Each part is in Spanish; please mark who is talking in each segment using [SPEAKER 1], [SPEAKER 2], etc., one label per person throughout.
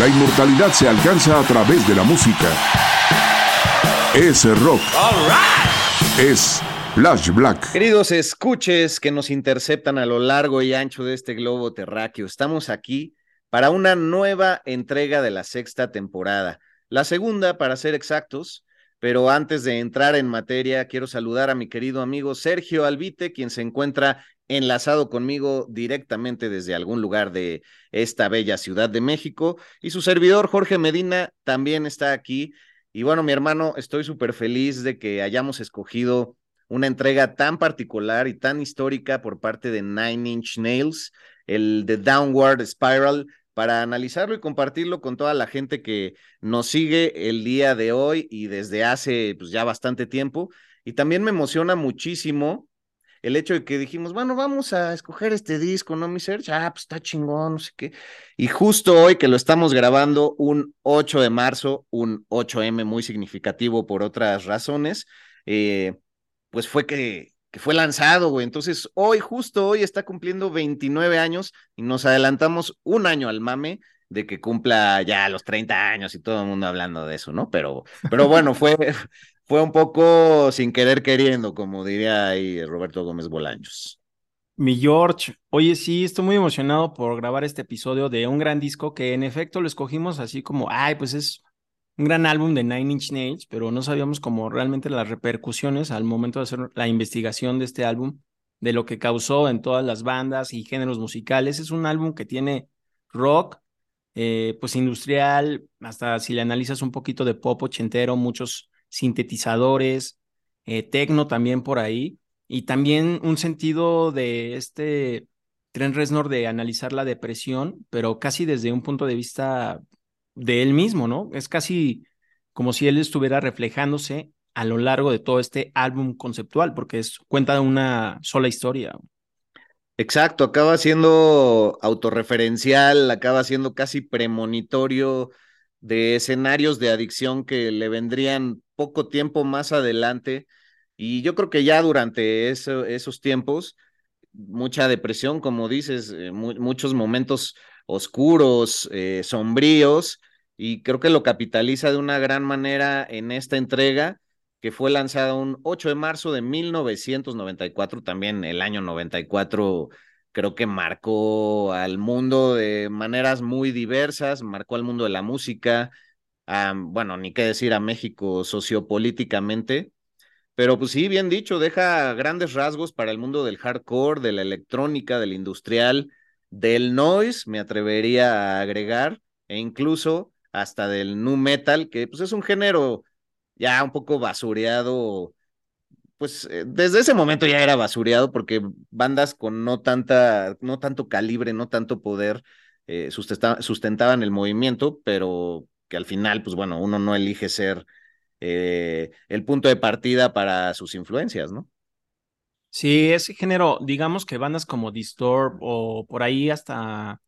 [SPEAKER 1] La inmortalidad se alcanza a través de la música. Es rock. Es Flash Black.
[SPEAKER 2] Queridos escuches que nos interceptan a lo largo y ancho de este globo terráqueo, estamos aquí para una nueva entrega de la sexta temporada. La segunda, para ser exactos, pero antes de entrar en materia, quiero saludar a mi querido amigo Sergio Albite, quien se encuentra enlazado conmigo directamente desde algún lugar de esta bella Ciudad de México, y su servidor Jorge Medina también está aquí. Y bueno, mi hermano, estoy súper feliz de que hayamos escogido una entrega tan particular y tan histórica por parte de Nine Inch Nails, el The Downward Spiral, para analizarlo y compartirlo con toda la gente que nos sigue el día de hoy y desde hace pues, ya bastante tiempo. Y también me emociona muchísimo el hecho de que dijimos, bueno, vamos a escoger este disco, ¿no, mi Serge? Ah, pues está chingón, no sé qué. Y justo hoy que lo estamos grabando, un 8 de marzo, un 8M muy significativo por otras razones, eh, pues fue que, que fue lanzado, güey. Entonces, hoy, justo hoy, está cumpliendo 29 años y nos adelantamos un año al mame de que cumpla ya los 30 años y todo el mundo hablando de eso, ¿no? Pero, pero bueno, fue, fue un poco sin querer queriendo, como diría ahí Roberto Gómez Bolaños.
[SPEAKER 3] Mi George, oye, sí, estoy muy emocionado por grabar este episodio de un gran disco que en efecto lo escogimos así como, ay, pues es un gran álbum de Nine Inch Nails, pero no sabíamos cómo realmente las repercusiones al momento de hacer la investigación de este álbum, de lo que causó en todas las bandas y géneros musicales. Es un álbum que tiene rock, eh, pues industrial, hasta si le analizas un poquito de pop ochentero, muchos sintetizadores, eh, tecno también por ahí, y también un sentido de este Trent Reznor de analizar la depresión, pero casi desde un punto de vista de él mismo, ¿no? Es casi como si él estuviera reflejándose a lo largo de todo este álbum conceptual, porque es cuenta de una sola historia.
[SPEAKER 2] Exacto, acaba siendo autorreferencial, acaba siendo casi premonitorio de escenarios de adicción que le vendrían poco tiempo más adelante. Y yo creo que ya durante esos tiempos, mucha depresión, como dices, eh, muchos momentos oscuros, eh, sombríos, y creo que lo capitaliza de una gran manera en esta entrega que fue lanzada un 8 de marzo de 1994, también el año 94 creo que marcó al mundo de maneras muy diversas, marcó al mundo de la música, bueno, ni qué decir a México sociopolíticamente, pero pues sí, bien dicho, deja grandes rasgos para el mundo del hardcore, de la electrónica, del industrial, del noise, me atrevería a agregar, e incluso hasta del nu metal, que pues es un género ya un poco basureado, pues eh, desde ese momento ya era basureado porque bandas con no tanta, no tanto calibre, no tanto poder eh, sustentaban el movimiento, pero que al final, pues bueno, uno no elige ser eh, el punto de partida para sus influencias, ¿no?
[SPEAKER 3] Sí, ese género, digamos que bandas como Disturb o por ahí hasta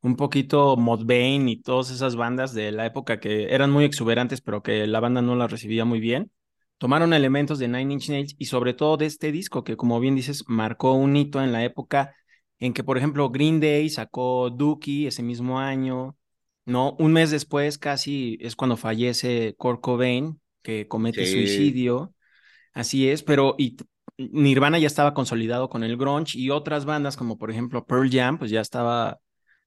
[SPEAKER 3] un poquito Modbane y todas esas bandas de la época que eran muy exuberantes, pero que la banda no las recibía muy bien, tomaron elementos de Nine Inch Nails y sobre todo de este disco que, como bien dices, marcó un hito en la época en que, por ejemplo, Green Day sacó Dookie ese mismo año, ¿no? Un mes después casi es cuando fallece Kurt Cobain, que comete suicidio. Así es, pero y Nirvana ya estaba consolidado con el grunge y otras bandas como por ejemplo Pearl Jam, pues ya estaba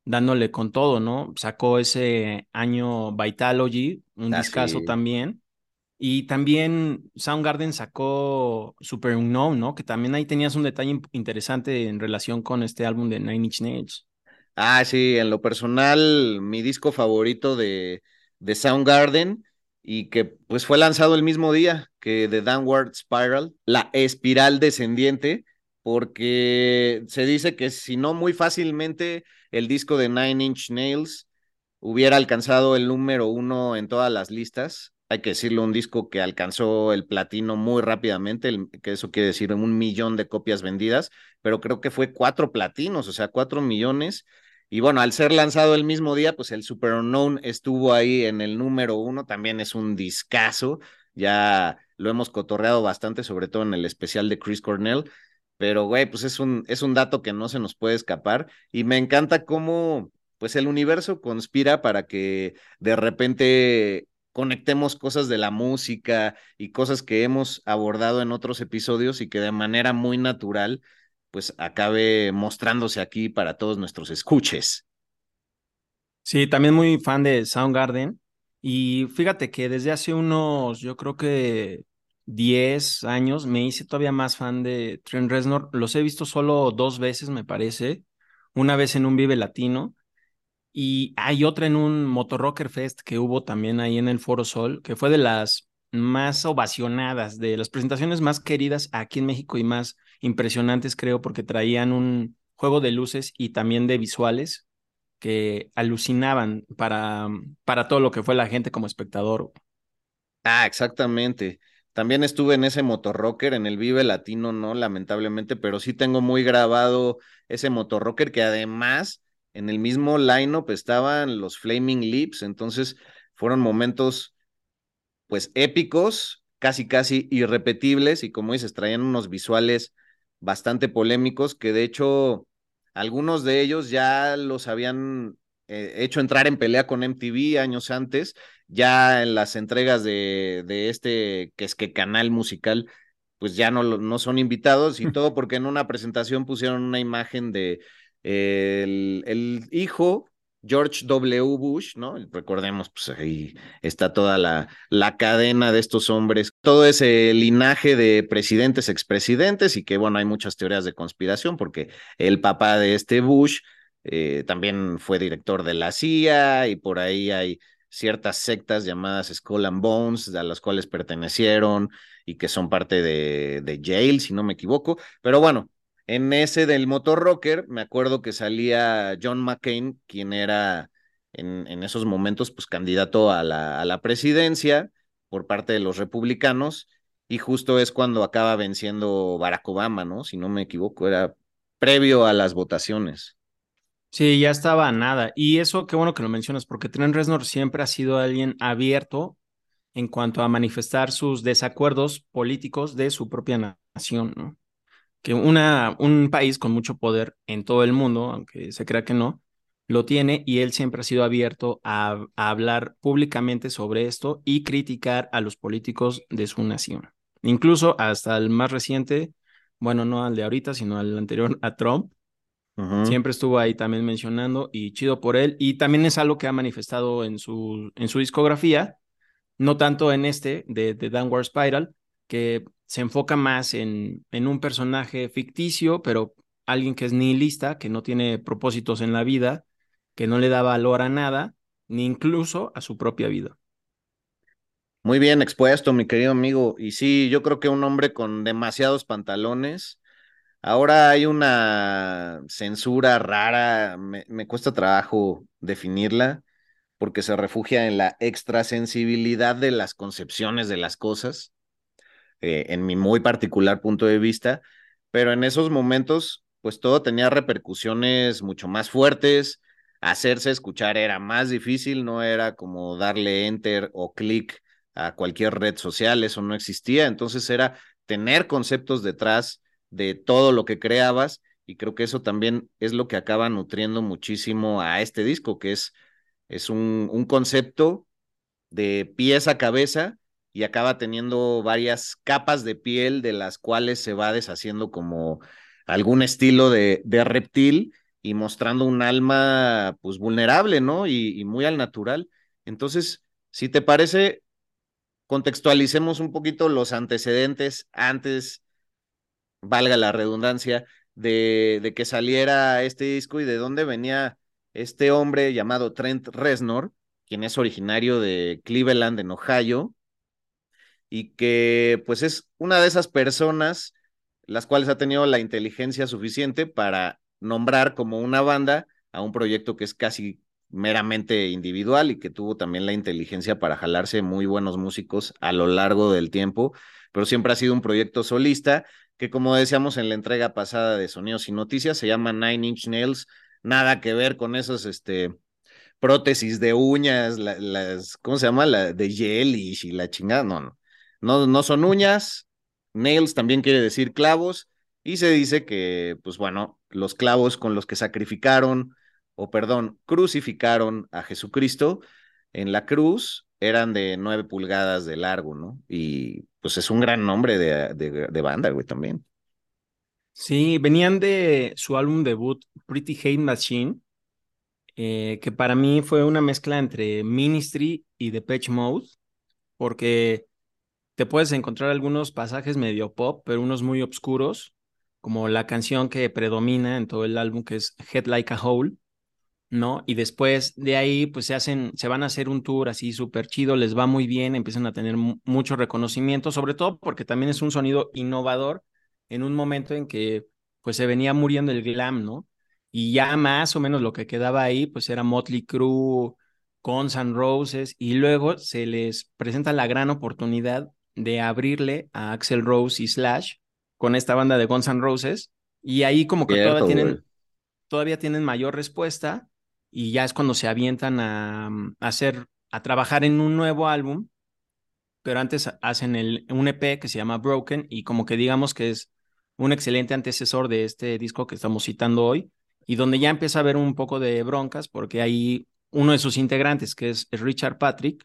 [SPEAKER 3] dándole con todo, ¿no? Sacó ese año Vitalogy, un
[SPEAKER 2] Ah,
[SPEAKER 3] discazo
[SPEAKER 2] sí.
[SPEAKER 3] también. Y también Soundgarden sacó Super Unknown, ¿no? Que también ahí tenías un detalle in- interesante en relación con este álbum de Nine Inch Nails.
[SPEAKER 2] Ah, sí, en lo personal, mi disco favorito de, de Soundgarden y que pues fue lanzado el mismo día que The Downward Spiral, la espiral descendiente, porque se dice que si no muy fácilmente el disco de Nine Inch Nails hubiera alcanzado el número uno en todas las listas. Hay que decirlo, un disco que alcanzó el platino muy rápidamente, que eso quiere decir un millón de copias vendidas, pero creo que fue cuatro platinos, o sea, cuatro millones. Y bueno, al ser lanzado el mismo día, pues el Super Unknown estuvo ahí en el número uno, también es un discazo, ya lo hemos cotorreado bastante, sobre todo en el especial de Chris Cornell, pero güey, pues es un, es un dato que no se nos puede escapar y me encanta cómo pues el universo conspira para que de repente conectemos cosas de la música y cosas que hemos abordado en otros episodios y que de manera muy natural pues acabe mostrándose aquí para todos nuestros escuches.
[SPEAKER 3] Sí, también muy fan de Soundgarden. Y fíjate que desde hace unos, yo creo que 10 años, me hice todavía más fan de Trent Reznor. Los he visto solo dos veces, me parece. Una vez en un Vive Latino y hay otra en un Motorrocker Fest que hubo también ahí en el Foro Sol, que fue de las más ovacionadas, de las presentaciones más queridas aquí en México y más impresionantes, creo, porque traían un juego de luces y también de visuales que alucinaban para, para todo lo que fue la gente como espectador.
[SPEAKER 2] Ah, exactamente. También estuve en ese motorrocker, en el Vive Latino, no, lamentablemente, pero sí tengo muy grabado ese motorrocker que además en el mismo line-up estaban los Flaming Lips, entonces fueron momentos pues épicos, casi casi irrepetibles y como dices, traían unos visuales bastante polémicos que de hecho algunos de ellos ya los habían eh, hecho entrar en pelea con MTV años antes, ya en las entregas de, de este que es que canal musical pues ya no, no son invitados y todo porque en una presentación pusieron una imagen de eh, el, el hijo George W. Bush, ¿no? Recordemos, pues ahí está toda la, la cadena de estos hombres, todo ese linaje de presidentes, expresidentes, y que bueno, hay muchas teorías de conspiración, porque el papá de este Bush eh, también fue director de la CIA, y por ahí hay ciertas sectas llamadas Skull and Bones, a las cuales pertenecieron y que son parte de, de Yale, si no me equivoco, pero bueno, en ese del motor rocker, me acuerdo que salía John McCain, quien era en, esos momentos, pues candidato a la, presidencia por parte de los republicanos, y justo es cuando acaba venciendo Barack Obama, ¿no? Si no me equivoco, era previo a las votaciones.
[SPEAKER 3] Sí, ya estaba nada. Y eso, qué bueno que lo mencionas, porque Trent Reznor siempre ha sido alguien abierto en cuanto a manifestar sus desacuerdos políticos de su propia nación, ¿no? Que una, un país con mucho poder en todo el mundo, aunque se crea que no, lo tiene y él siempre ha sido abierto a, a, hablar públicamente sobre esto y criticar a los políticos de su nación. Incluso hasta el más reciente, bueno, no al de ahorita, sino al anterior a Trump, uh -huh. siempre estuvo ahí también mencionando y chido por él. Y también es algo que ha manifestado en su, en su discografía, no tanto en este de, de Downward Spiral, que se enfoca más en, en, un personaje ficticio, pero alguien que es nihilista, que no tiene propósitos en la vida, que no le da valor a nada, ni incluso a su propia vida.
[SPEAKER 2] Muy bien expuesto, mi querido amigo. Y sí, yo creo que un hombre con demasiados pantalones. Ahora hay una censura rara, me, me cuesta trabajo definirla, porque se refugia en la extrasensibilidad de las concepciones de las cosas eh, en mi muy particular punto de vista, pero en esos momentos, pues todo tenía repercusiones mucho más fuertes, hacerse escuchar era más difícil, no era como darle enter o clic a cualquier red social, eso no existía, entonces era tener conceptos detrás de todo lo que creabas y creo que eso también es lo que acaba nutriendo muchísimo a este disco, que es, es un, un concepto de pies a cabeza y acaba teniendo varias capas de piel de las cuales se va deshaciendo como algún estilo de, reptil y mostrando un alma pues vulnerable, ¿no? Y, y muy al natural. Entonces, si te parece, contextualicemos un poquito los antecedentes antes, valga la redundancia, de, de, que saliera este disco y de dónde venía este hombre llamado Trent Reznor, quien es originario de Cleveland, en Ohio, y que pues es una de esas personas las cuales ha tenido la inteligencia suficiente para nombrar como una banda a un proyecto que es casi meramente individual y que tuvo también la inteligencia para jalarse muy buenos músicos a lo largo del tiempo, pero siempre ha sido un proyecto solista que como decíamos en la entrega pasada de Sonidos y Noticias se llama Nine Inch Nails, nada que ver con esos este prótesis de uñas, las, ¿cómo se llama? La de jelly y la chingada, no, no, no, no son uñas, nails también quiere decir clavos, y se dice que, pues bueno, los clavos con los que sacrificaron, o perdón, crucificaron a Jesucristo en la cruz eran de nueve pulgadas de largo, ¿no? Y pues es un gran nombre de, de, banda, güey, también.
[SPEAKER 3] Sí, venían de su álbum debut, Pretty Hate Machine, eh, que para mí fue una mezcla entre Ministry y Depeche Mode, porque te puedes encontrar algunos pasajes medio pop, pero unos muy oscuros, como la canción que predomina en todo el álbum, que es Head Like a Hole, ¿no? Y después de ahí, pues se hacen, se van a hacer un tour así súper chido, les va muy bien, empiezan a tener mucho reconocimiento, sobre todo porque también es un sonido innovador en un momento en que pues se venía muriendo el glam, ¿no? Y ya más o menos lo que quedaba ahí, pues era Motley Crue, Guns N' Roses, y luego se les presenta la gran oportunidad de abrirle a Axel Rose y Slash con esta banda de Guns N' Roses, y ahí como que todavía tienen, todavía tienen mayor respuesta, y ya es cuando se avientan a, mm, hacer, a trabajar en un nuevo álbum, pero antes hacen el, un EP que se llama Broken, y como que digamos que es un excelente antecesor de este disco que estamos citando hoy, y donde ya empieza a haber un poco de broncas, porque hay uno de sus integrantes, que es Richard Patrick,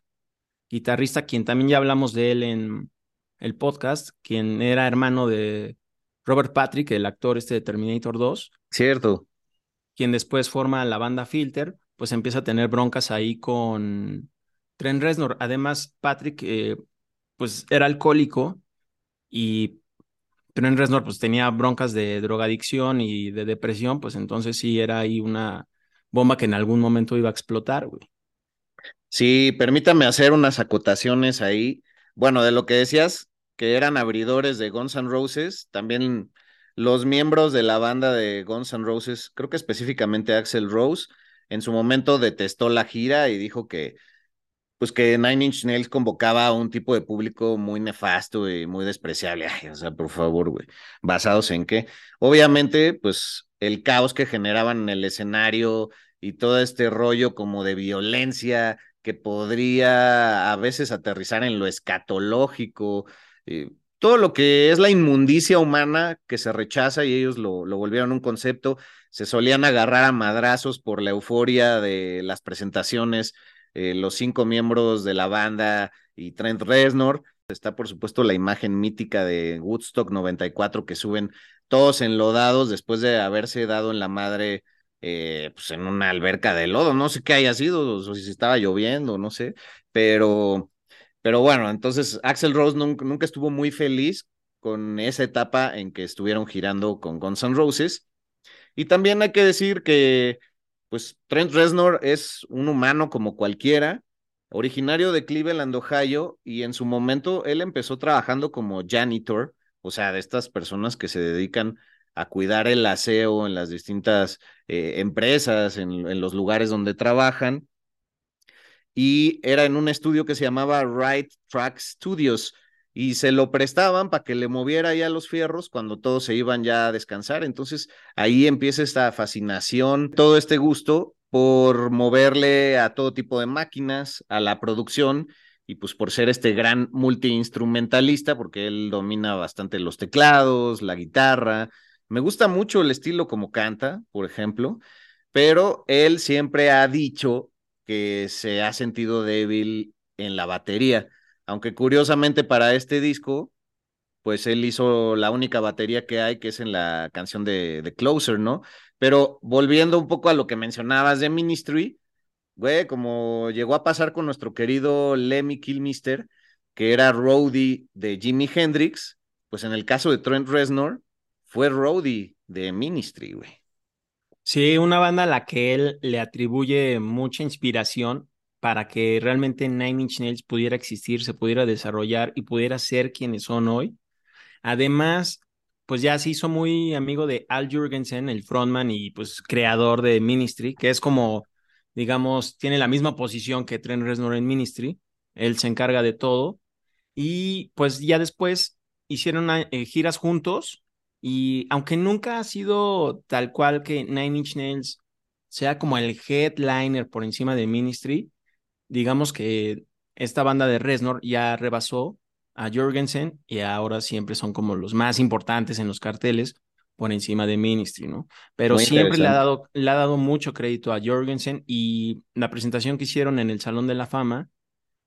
[SPEAKER 3] guitarrista, quien también ya hablamos de él en el podcast, quien era hermano de Robert Patrick, el actor este de Terminator 2.
[SPEAKER 2] Cierto.
[SPEAKER 3] Quien después forma la banda Filter, pues empieza a tener broncas ahí con Trent Reznor. Además, Patrick, eh, pues era alcohólico y Trent Reznor pues tenía broncas de drogadicción y de depresión, pues entonces sí era ahí una bomba que en algún momento iba a explotar, güey.
[SPEAKER 2] Sí, permítame hacer unas acotaciones ahí. Bueno, de lo que decías, que eran abridores de Guns N' Roses, también los miembros de la banda de Guns N' Roses, creo que específicamente Axel Rose, en su momento detestó la gira y dijo que pues que Nine Inch Nails convocaba a un tipo de público muy nefasto y muy despreciable. Ay, o sea, por favor, güey. ¿Basados en qué? Obviamente, pues el caos que generaban en el escenario y todo este rollo como de violencia que podría a veces aterrizar en lo escatológico, eh, todo lo que es la inmundicia humana que se rechaza y ellos lo, lo volvieron un concepto, se solían agarrar a madrazos por la euforia de las presentaciones, eh, los cinco miembros de la banda y Trent Reznor. Está, por supuesto, la imagen mítica de Woodstock 94 que suben todos enlodados después de haberse dado en la madre eh, pues en una alberca de lodo, no sé qué haya sido, o si estaba lloviendo, no sé, pero, pero bueno, entonces Axel Rose nunca, nunca estuvo muy feliz con esa etapa en que estuvieron girando con Guns N' Roses. Y también hay que decir que, pues, Trent Reznor es un humano como cualquiera, originario de Cleveland, Ohio, y en su momento él empezó trabajando como janitor, o sea, de estas personas que se dedican a cuidar el aseo en las distintas eh, empresas, en, los lugares donde trabajan. Y era en un estudio que se llamaba Right Track Studios y se lo prestaban para que le moviera ya los fierros cuando todos se iban ya a descansar. Entonces ahí empieza esta fascinación, todo este gusto por moverle a todo tipo de máquinas, a la producción y pues por ser este gran multiinstrumentalista, porque él domina bastante los teclados, la guitarra, me gusta mucho el estilo como canta, por ejemplo, pero él siempre ha dicho que se ha sentido débil en la batería, aunque curiosamente para este disco, pues él hizo la única batería que hay, que es en la canción de, de Closer, ¿no? Pero volviendo un poco a lo que mencionabas de Ministry, güey, como llegó a pasar con nuestro querido Lemmy Kilmister, que era roadie de Jimi Hendrix, pues en el caso de Trent Reznor, fue roadie de Ministry, güey.
[SPEAKER 3] Sí, una banda a la que él le atribuye mucha inspiración para que realmente Nine Inch Nails pudiera existir, se pudiera desarrollar y pudiera ser quienes son hoy. Además, pues ya se hizo muy amigo de Al Jurgensen, el frontman y pues creador de Ministry, que es como, digamos, tiene la misma posición que Trent Reznor en Ministry. Él se encarga de todo. Y pues ya después hicieron eh, giras juntos y aunque nunca ha sido tal cual que Nine Inch Nails sea como el headliner por encima de Ministry, digamos que esta banda de Reznor ya rebasó a Jorgensen y ahora siempre son como los más importantes en los carteles por encima de Ministry, ¿no? Pero siempre le ha, dado, le ha dado mucho crédito a Jorgensen y la presentación que hicieron en el Salón de la Fama,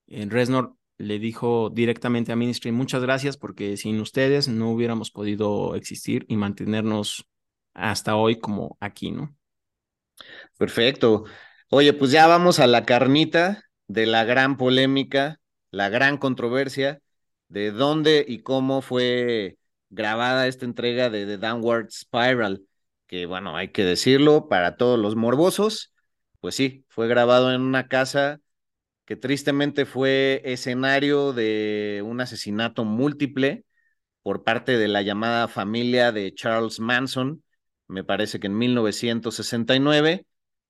[SPEAKER 3] en Reznor le dijo directamente a Ministry, muchas gracias porque sin ustedes no hubiéramos podido existir y mantenernos hasta hoy como aquí, ¿no?
[SPEAKER 2] Perfecto. Oye, pues ya vamos a la carnita de la gran polémica, la gran controversia de dónde y cómo fue grabada esta entrega de The Downward Spiral, que bueno, hay que decirlo para todos los morbosos, pues sí, fue grabado en una casa que tristemente fue escenario de un asesinato múltiple por parte de la llamada familia de Charles Manson, me parece que en 1969.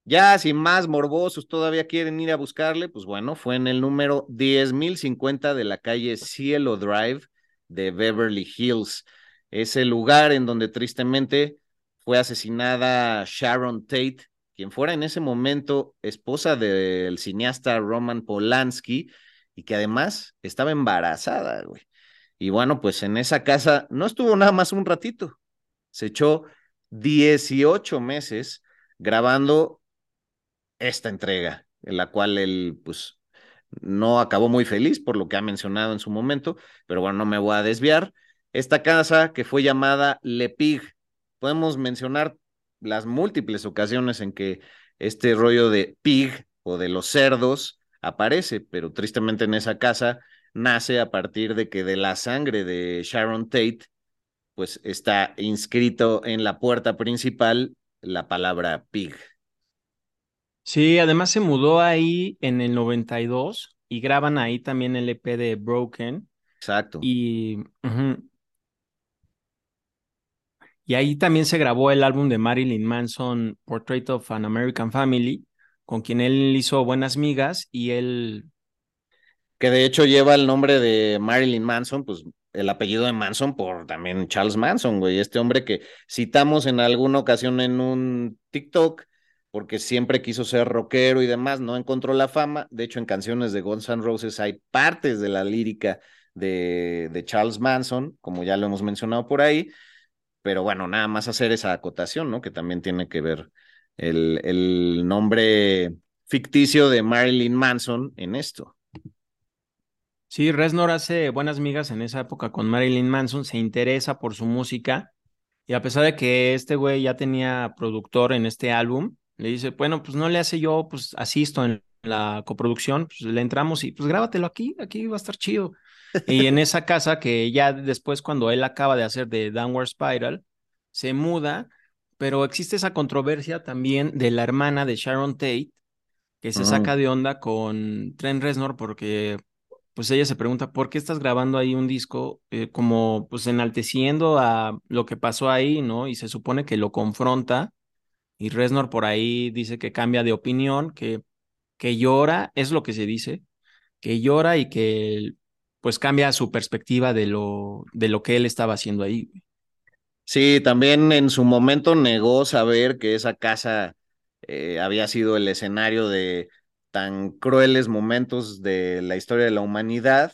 [SPEAKER 2] Ya si más morbosos todavía quieren ir a buscarle, pues bueno, fue en el número 10.050 de la calle Cielo Drive de Beverly Hills. ese lugar en donde tristemente fue asesinada Sharon Tate, quien fuera en ese momento esposa del cineasta Roman Polanski y que además estaba embarazada, güey. Y bueno, pues en esa casa no estuvo nada más un ratito, se echó 18 meses grabando esta entrega, en la cual él, pues, no acabó muy feliz por lo que ha mencionado en su momento, pero bueno, no me voy a desviar. Esta casa que fue llamada Le Pig, podemos mencionar las múltiples ocasiones en que este rollo de pig o de los cerdos aparece, pero tristemente en esa casa nace a partir de que de la sangre de Sharon Tate, pues está inscrito en la puerta principal la palabra pig.
[SPEAKER 3] Sí, además se mudó ahí en el 92 y graban ahí también el EP de Broken.
[SPEAKER 2] Exacto.
[SPEAKER 3] Y y ahí también se grabó el álbum de Marilyn Manson, Portrait of an American Family, con quien él hizo buenas migas y él...
[SPEAKER 2] Que de hecho lleva el nombre de Marilyn Manson, pues el apellido de Manson por también Charles Manson, güey, este hombre que citamos en alguna ocasión en un TikTok, porque siempre quiso ser rockero y demás, no encontró la fama. De hecho, en canciones de Guns N' Roses hay partes de la lírica de, de Charles Manson, como ya lo hemos mencionado por ahí pero bueno, nada más hacer esa acotación, ¿no? Que también tiene que ver el, el nombre ficticio de Marilyn Manson en esto.
[SPEAKER 3] Sí, Reznor hace buenas migas en esa época con Marilyn Manson, se interesa por su música y a pesar de que este güey ya tenía productor en este álbum, le dice, bueno, pues no le hace yo, pues asisto en la coproducción, pues le entramos y pues grábatelo aquí, aquí va a estar chido. Y en esa casa que ya después cuando él acaba de hacer de Downward Spiral, se muda, pero existe esa controversia también de la hermana de Sharon Tate, que se saca de onda con Trent Reznor porque pues ella se pregunta, ¿por qué estás grabando ahí un disco eh, como pues enalteciendo a lo que pasó ahí, ¿no? Y se supone que lo confronta y Reznor por ahí dice que cambia de opinión, que, que llora, es lo que se dice, que llora y que pues cambia su perspectiva de lo, de lo que él estaba haciendo ahí.
[SPEAKER 2] Sí, también en su momento negó saber que esa casa eh, había sido el escenario de tan crueles momentos de la historia de la humanidad,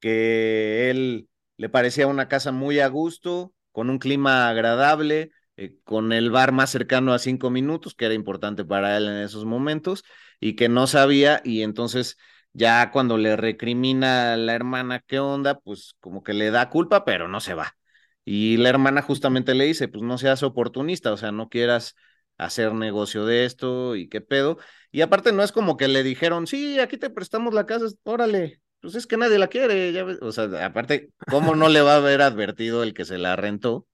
[SPEAKER 2] que él le parecía una casa muy a gusto, con un clima agradable, eh, con el bar más cercano a cinco minutos, que era importante para él en esos momentos, y que no sabía, y entonces ya cuando le recrimina a la hermana qué onda, pues como que le da culpa, pero no se va. Y la hermana justamente le dice, pues no seas oportunista, o sea, no quieras hacer negocio de esto y qué pedo. Y aparte no es como que le dijeron, sí, aquí te prestamos la casa, órale, pues es que nadie la quiere, ya o sea, aparte, ¿cómo no le va a haber advertido el que se la rentó?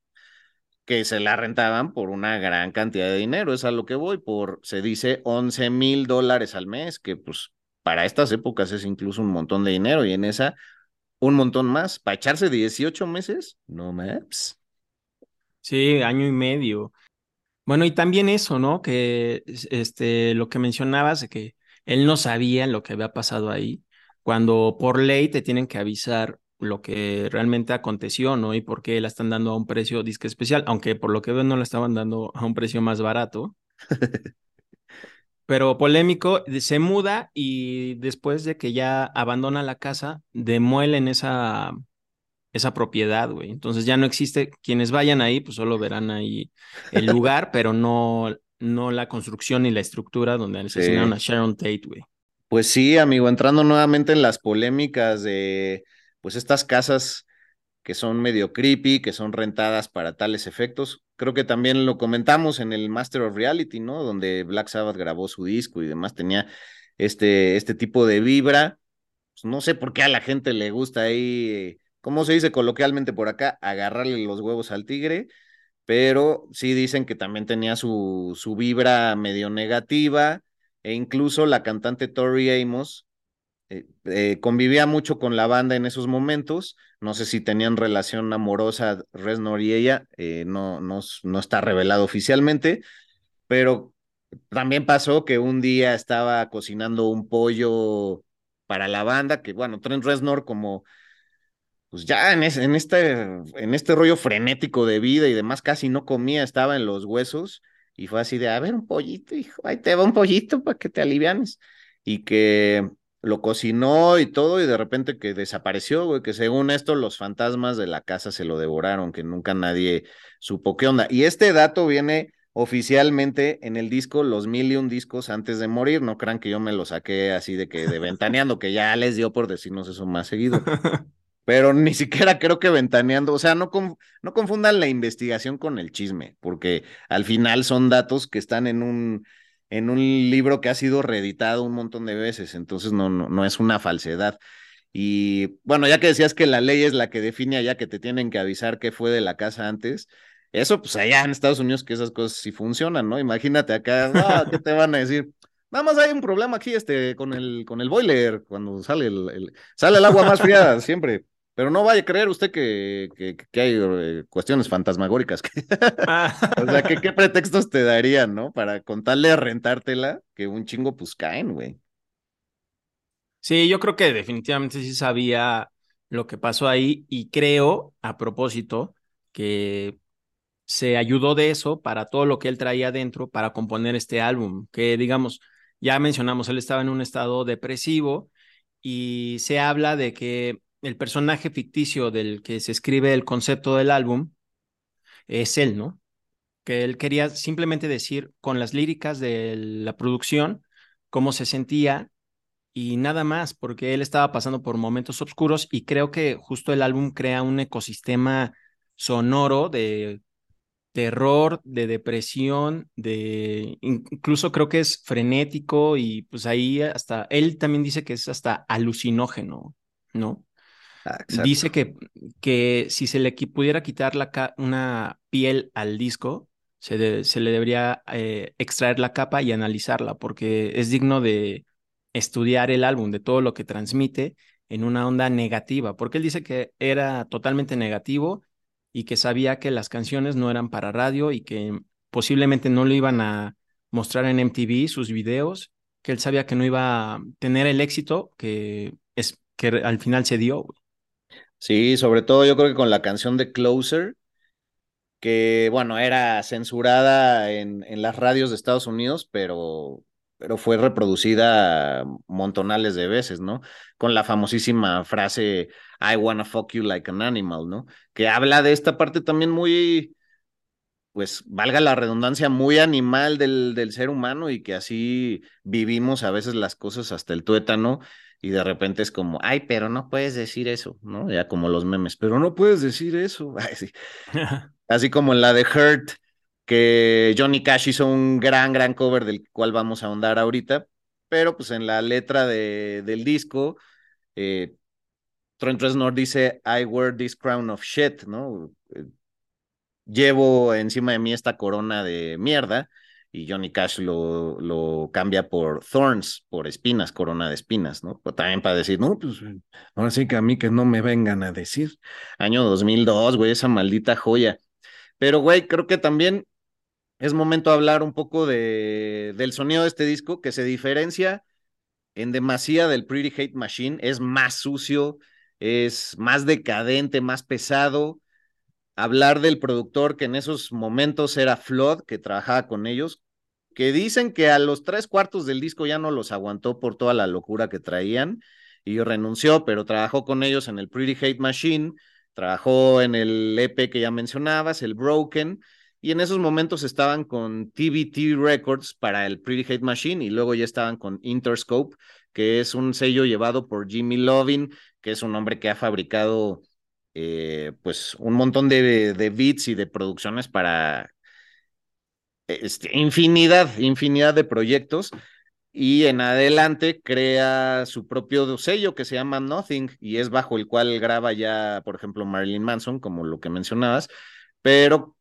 [SPEAKER 2] Que se la rentaban por una gran cantidad de dinero, es a lo que voy, por, se dice, 11 mil dólares al mes, que pues para estas épocas es incluso un montón de dinero y en esa un montón más. Para echarse 18 meses, no maps.
[SPEAKER 3] Sí, año y medio. Bueno, y también eso, ¿no? Que este, lo que mencionabas de que él no sabía lo que había pasado ahí, cuando por ley te tienen que avisar lo que realmente aconteció, ¿no? Y por qué la están dando a un precio disque especial, aunque por lo que veo no la estaban dando a un precio más barato. Pero polémico, se muda y después de que ya abandona la casa, demuelen esa, esa propiedad, güey. Entonces ya no existe, quienes vayan ahí, pues solo verán ahí el lugar, pero no, no la construcción ni la estructura donde asesinaron a Sharon Tate, güey.
[SPEAKER 2] Pues sí, amigo, entrando nuevamente en las polémicas de, pues estas casas que son medio creepy, que son rentadas para tales efectos. Creo que también lo comentamos en el Master of Reality, ¿no? Donde Black Sabbath grabó su disco y demás, tenía este, este tipo de vibra. Pues no sé por qué a la gente le gusta ahí, ¿cómo se dice coloquialmente por acá? Agarrarle los huevos al tigre, pero sí dicen que también tenía su, su vibra medio negativa, e incluso la cantante Tori Amos eh, eh, convivía mucho con la banda en esos momentos. No sé si tenían relación amorosa Reznor y ella, eh, no, no, no está revelado oficialmente, pero también pasó que un día estaba cocinando un pollo para la banda, que bueno, Trent Reznor como pues ya en, en, este, en este rollo frenético de vida y demás, casi no comía, estaba en los huesos, y fue así de, a ver, un pollito, hijo, ahí te va un pollito para que te alivianes. Y que lo cocinó y todo, y de repente que desapareció, güey, que según esto los fantasmas de la casa se lo devoraron, que nunca nadie supo qué onda. Y este dato viene oficialmente en el disco Los Mil y Un Discos antes de morir, no crean que yo me lo saqué así de que de ventaneando, que ya les dio por decirnos eso más seguido. Pero ni siquiera creo que ventaneando, o sea, no, no confundan la investigación con el chisme, porque al final son datos que están en un en un libro que ha sido reeditado un montón de veces, entonces no, no, no es una falsedad. Y bueno, ya que decías que la ley es la que define allá que te tienen que avisar qué fue de la casa antes, eso pues allá en Estados Unidos que esas cosas sí funcionan, ¿no? Imagínate acá, ah, ¿qué te van a decir? Nada más hay un problema aquí este, con, el, con el boiler, cuando sale el, sale el agua más fría siempre. Pero no vaya a creer usted que, que, hay eh, cuestiones fantasmagóricas. Ah. o sea, ¿qué, ¿qué pretextos te darían, no? Para contarle a rentártela, que un chingo pues caen, güey.
[SPEAKER 3] Sí, yo creo que definitivamente sí sabía lo que pasó ahí y creo, a propósito, que se ayudó de eso para todo lo que él traía adentro para componer este álbum, que digamos, ya mencionamos, él estaba en un estado depresivo y se habla de que el personaje ficticio del que se escribe el concepto del álbum es él, ¿no? Que él quería simplemente decir con las líricas de la producción cómo se sentía y nada más, porque él estaba pasando por momentos oscuros y creo que justo el álbum crea un ecosistema sonoro de terror, de depresión, de incluso creo que es frenético y pues ahí hasta él también dice que es hasta alucinógeno, ¿no? Ah, Dice que, que si se le pudiera quitar la una piel al disco, se, se le debería eh, extraer la capa y analizarla, porque es digno de estudiar el álbum, de todo lo que transmite en una onda negativa, porque él dice que era totalmente negativo y que sabía que las canciones no eran para radio y que posiblemente no lo iban a mostrar en MTV sus videos, que él sabía que no iba a tener el éxito que es que al final se dio.
[SPEAKER 2] Sí, sobre todo yo creo que con la canción de Closer, que bueno, era censurada en, en las radios de Estados Unidos, pero, pero fue reproducida montonales de veces, ¿no? Con la famosísima frase I wanna fuck you like an animal, ¿no? Que habla de esta parte también muy, pues valga la redundancia, muy animal del, del ser humano y que así vivimos a veces las cosas hasta el tuétano y de repente es como, ay, pero no puedes decir eso, ¿no? Ya como los memes, pero no puedes decir eso. Así como en la de Hurt, que Johnny Cash hizo un gran, gran cover del cual vamos a ahondar ahorita, pero pues en la letra de, del disco, eh, Trent Reznor dice, I wear this crown of shit, ¿no? Eh, llevo encima de mí esta corona de mierda y Johnny Cash lo, lo cambia por thorns, por espinas, corona de espinas, ¿no? También para decir, no, pues ahora sí que a mí que no me vengan a decir. Año 2002, güey, esa maldita joya. Pero, güey, creo que también es momento de hablar un poco de, del sonido de este disco, que se diferencia en demasía del Pretty Hate Machine, es más sucio, es más decadente, más pesado. Hablar del productor que en esos momentos era Flood, que trabajaba con ellos, que dicen que a los tres cuartos del disco ya no los aguantó por toda la locura que traían y renunció, pero trabajó con ellos en el Pretty Hate Machine, trabajó en el EP que ya mencionabas, el Broken, y en esos momentos estaban con TBT Records para el Pretty Hate Machine y luego ya estaban con Interscope, que es un sello llevado por Jimmy Lovin, que es un hombre que ha fabricado eh, pues un montón de, beats y de producciones para este, infinidad, infinidad de proyectos. Y en adelante crea su propio sello que se llama Nothing y es bajo el cual graba ya, por ejemplo, Marilyn Manson, como lo que mencionabas, pero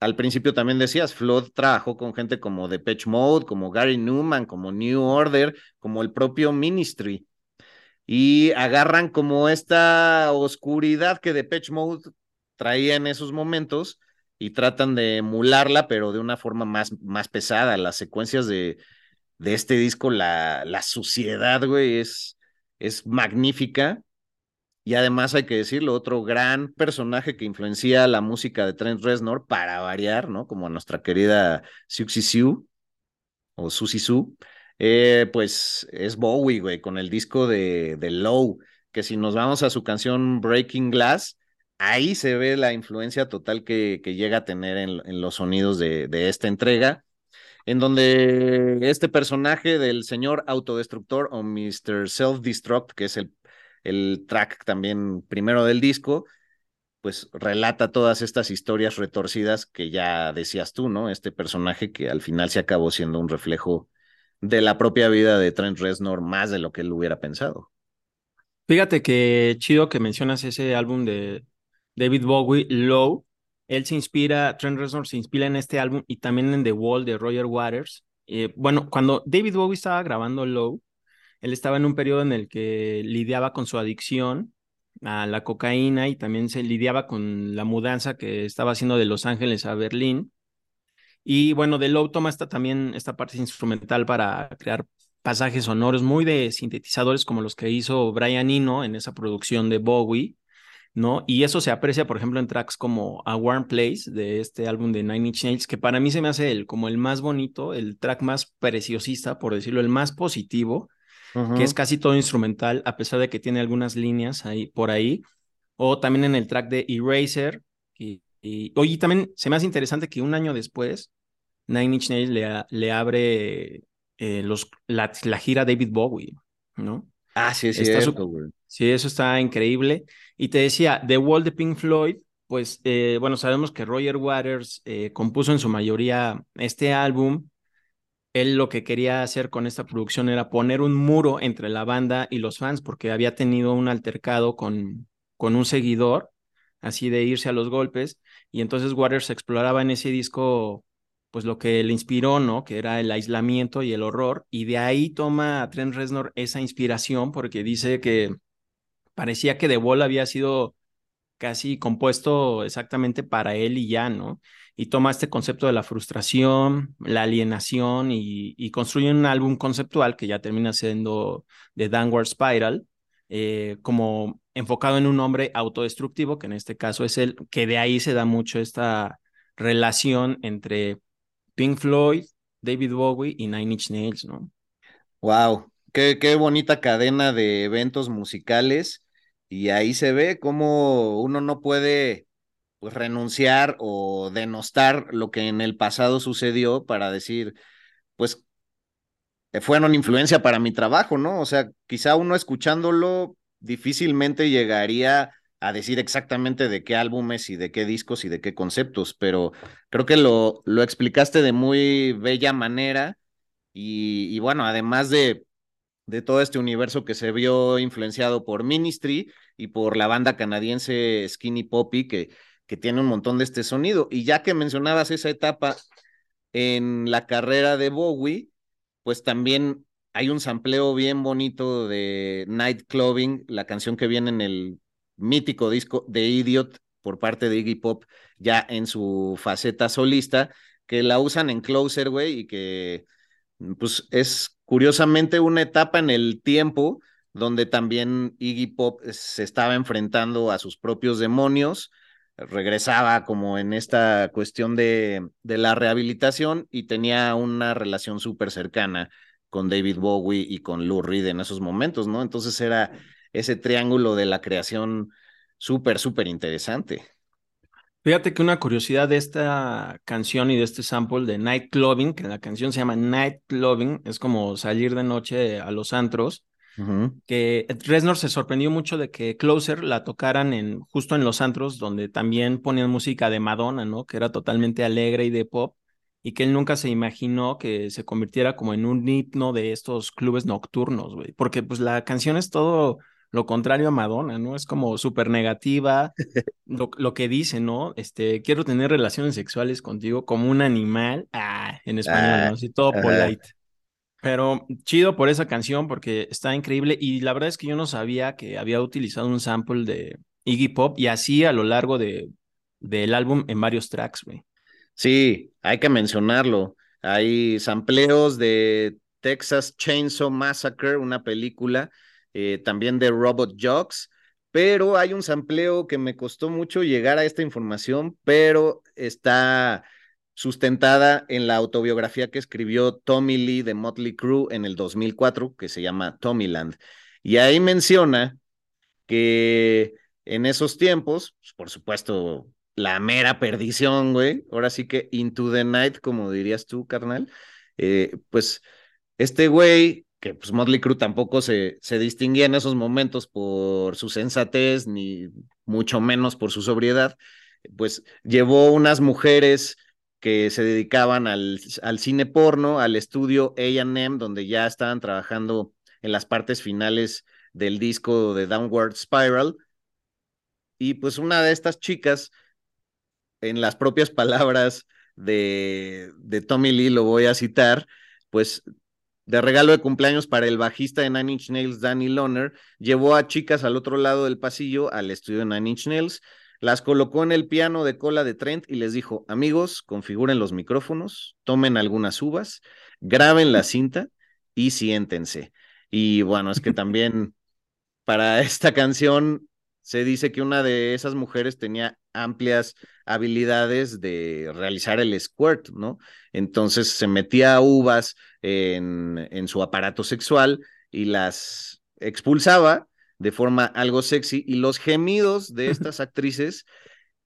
[SPEAKER 2] al principio también decías, Flood trabajó con gente como Depeche Mode, como Gary Newman, como New Order, como el propio Ministry. Y agarran como esta oscuridad que Depeche Mode traía en esos momentos y tratan de emularla, pero de una forma más, más pesada. Las secuencias de, de este disco, la, la suciedad, güey, es, es magnífica. Y además hay que decirlo, otro gran personaje que influencia la música de Trent Reznor para variar, ¿no? Como nuestra querida Suxy Sue o Susie Sue, eh, pues es Bowie, güey, con el disco de, de Low, que si nos vamos a su canción Breaking Glass, ahí se ve la influencia total que, llega a tener en, en los sonidos de, de esta entrega en donde este personaje del señor autodestructor o Mr. Self-Destruct, que es el el track también primero del disco, pues relata todas estas historias retorcidas que ya decías tú, ¿no? Este personaje que al final se acabó siendo un reflejo de la propia vida de Trent Reznor más de lo que él hubiera pensado.
[SPEAKER 3] Fíjate que chido que mencionas ese álbum de David Bowie, Low. Él se inspira, Trent Reznor se inspira en este álbum y también en The Wall de Roger Waters. Eh, bueno, cuando David Bowie estaba grabando Low, él estaba en un periodo en el que lidiaba con su adicción a la cocaína y también se lidiaba con la mudanza que estaba haciendo de Los Ángeles a Berlín. Y bueno, de Low toma esta, también esta parte instrumental para crear pasajes sonoros muy de sintetizadores como los que hizo Brian Eno en esa producción de Bowie, ¿no? Y eso se aprecia, por ejemplo, en tracks como A Warm Place de este álbum de Nine Inch Nails, que para mí se me hace el, como el más bonito, el track más preciosista, por decirlo, el más positivo, que es casi todo instrumental, a pesar de que tiene algunas líneas ahí por ahí. O también en el track de Eraser. Y, y oye, también se me hace interesante que un año después, Nine Inch Nails le, le abre eh, los, la, gira David Bowie, ¿no?
[SPEAKER 2] Ah, sí, sí,
[SPEAKER 3] Sí, eso está increíble. Y te decía, The Wall de Pink Floyd, pues, eh, bueno, sabemos que Roger Waters eh, compuso en su mayoría este álbum él lo que quería hacer con esta producción era poner un muro entre la banda y los fans, porque había tenido un altercado con, con un seguidor, así de irse a los golpes, y entonces Waters exploraba en ese disco pues lo que le inspiró, ¿no? Que era el aislamiento y el horror, y de ahí toma a Trent Reznor esa inspiración porque dice que parecía que The Wall había sido casi compuesto exactamente para él y ya, ¿no? y toma este concepto de la frustración, la alienación y, construye un álbum conceptual que ya termina siendo The Downward Spiral, eh, como enfocado en un hombre autodestructivo, que en este caso es él, que de ahí se da mucho esta relación entre Pink Floyd, David Bowie y Nine Inch Nails, ¿no?
[SPEAKER 2] Wow, qué, qué bonita cadena de eventos musicales y ahí se ve cómo uno no puede pues renunciar o denostar lo que en el pasado sucedió para decir, pues eh, fueron influencia para mi trabajo, ¿no? O sea, quizá uno escuchándolo difícilmente llegaría a decir exactamente de qué álbumes y de qué discos y de qué conceptos, pero creo que lo, lo explicaste de muy bella manera y, bueno, además de, de todo este universo que se vio influenciado por Ministry y por la banda canadiense Skinny Poppy, que, que tiene un montón de este sonido. Y ya que mencionabas esa etapa en la carrera de Bowie, pues también hay un sampleo bien bonito de Night Clubbing, la canción que viene en el mítico disco de Idiot por parte de Iggy Pop, ya en su faceta solista, que la usan en Closer, güey, y que pues es curiosamente una etapa en el tiempo donde también Iggy Pop se estaba enfrentando a sus propios demonios, regresaba como en esta cuestión de, de la rehabilitación y tenía una relación súper cercana con David Bowie y con Lou Reed en esos momentos, ¿no? Entonces era ese triángulo de la creación súper, súper interesante.
[SPEAKER 3] Fíjate que una curiosidad de esta canción y de este sample de Night Clubbing, que la canción se llama Night Clubbing, es como salir de noche a los antros, que Reznor se sorprendió mucho de que Closer la tocaran en, justo en los antros, donde también ponían música de Madonna, ¿no? Que era totalmente alegre y de pop y que él nunca se imaginó que se convirtiera como en un himno de estos clubes nocturnos, güey, porque pues la canción es todo lo contrario a Madonna, ¿no? Es como súper negativa, lo, lo, que dice, ¿no? Este, quiero tener relaciones sexuales contigo como un animal, ah, en español, ¿no? Ah, Así todo polite. Pero chido por esa canción porque está increíble y la verdad es que yo no sabía que había utilizado un sample de Iggy Pop y así a lo largo de, del álbum en varios tracks, güey.
[SPEAKER 2] Sí, hay que mencionarlo. Hay sampleos de Texas Chainsaw Massacre, una película, eh, también de Robot Jocks, pero hay un sampleo que me costó mucho llegar a esta información, pero está sustentada en la autobiografía que escribió Tommy Lee de Motley Crue en el 2004, que se llama Tommyland. Y ahí menciona que en esos tiempos, pues, por supuesto, la mera perdición, güey. Ahora sí que into the night, como dirías tú, carnal. Eh, pues este güey, que pues Motley Crue tampoco se, se distinguía en esos momentos por su sensatez, ni mucho menos por su sobriedad, pues llevó unas mujeres que se dedicaban al, al cine porno, al estudio AM, donde ya estaban trabajando en las partes finales del disco de Downward Spiral. Y pues una de estas chicas en las propias palabras de, de Tommy Lee, lo voy a citar, pues de regalo de cumpleaños para el bajista de Nine Inch Nails, Danny Loner, llevó a chicas al otro lado del pasillo al estudio de Nine Inch Nails, las colocó en el piano de cola de Trent y les dijo, amigos, configuren los micrófonos, tomen algunas uvas, graben la cinta y siéntense. Y bueno, es que también para esta canción se dice que una de esas mujeres tenía amplias habilidades de realizar el squirt, ¿no? Entonces se metía uvas en, en su aparato sexual y las expulsaba de forma algo sexy y los gemidos de estas actrices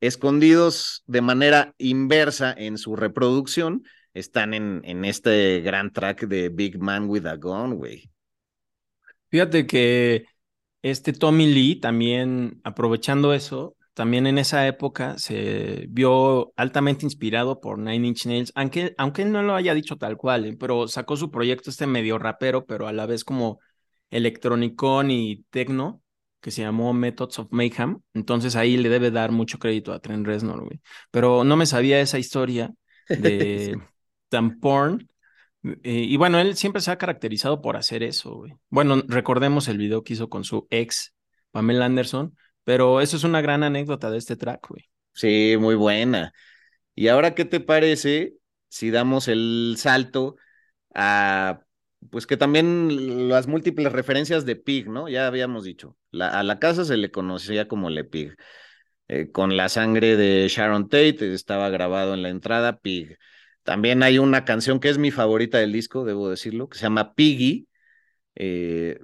[SPEAKER 2] escondidos de manera inversa en su reproducción están en, en este gran track de Big Man with a Gun, güey.
[SPEAKER 3] Fíjate que este Tommy Lee también, aprovechando eso, también en esa época se vio altamente inspirado por Nine Inch Nails, aunque, aunque él no lo haya dicho tal cual, ¿eh? pero sacó su proyecto este medio rapero, pero a la vez como electronicón y tecno, que se llamó Methods of Mayhem. Entonces ahí le debe dar mucho crédito a Trent Reznor, güey. Pero no me sabía esa historia de tan porn eh, y bueno, él siempre se ha caracterizado por hacer eso, güey. Bueno, recordemos el video que hizo con su ex, Pamela Anderson, pero eso es una gran anécdota de este track, güey.
[SPEAKER 2] Sí, muy buena. ¿Y ahora qué te parece si damos el salto a, pues que también las múltiples referencias de Pig, ¿no? Ya habíamos dicho, a la casa se le conocía como Le Pig. Eh, con la sangre de Sharon Tate, estaba grabado en la entrada Pig. También hay una canción que es mi favorita del disco, debo decirlo, que se llama Piggy, eh,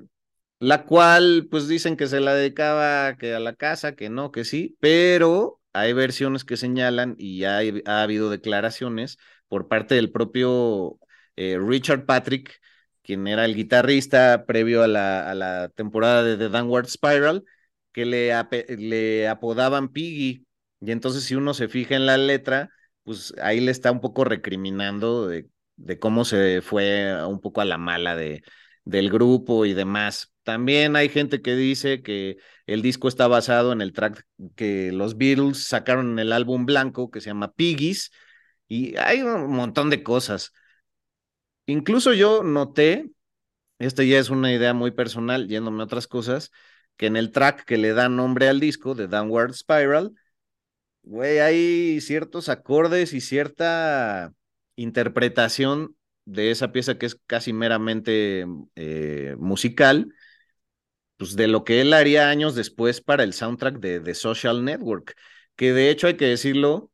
[SPEAKER 2] la cual pues dicen que se la dedicaba que a la casa, que no, que sí, pero hay versiones que señalan y ya ha habido declaraciones por parte del propio eh, Richard Patrick, quien era el guitarrista previo a la, a la temporada de The Downward Spiral, que le, le apodaban Piggy. Y entonces si uno se fija en la letra, pues ahí le está un poco recriminando de, de cómo se fue un poco a la mala de, del grupo y demás. También hay gente que dice que el disco está basado en el track que los Beatles sacaron en el álbum blanco que se llama Piggies y hay un montón de cosas. Incluso yo noté, esta ya es una idea muy personal, yéndome a otras cosas, que en el track que le da nombre al disco de Downward Spiral, güey, hay ciertos acordes y cierta interpretación de esa pieza que es casi meramente eh, musical, pues de lo que él haría años después para el soundtrack de The Social Network, que de hecho hay que decirlo,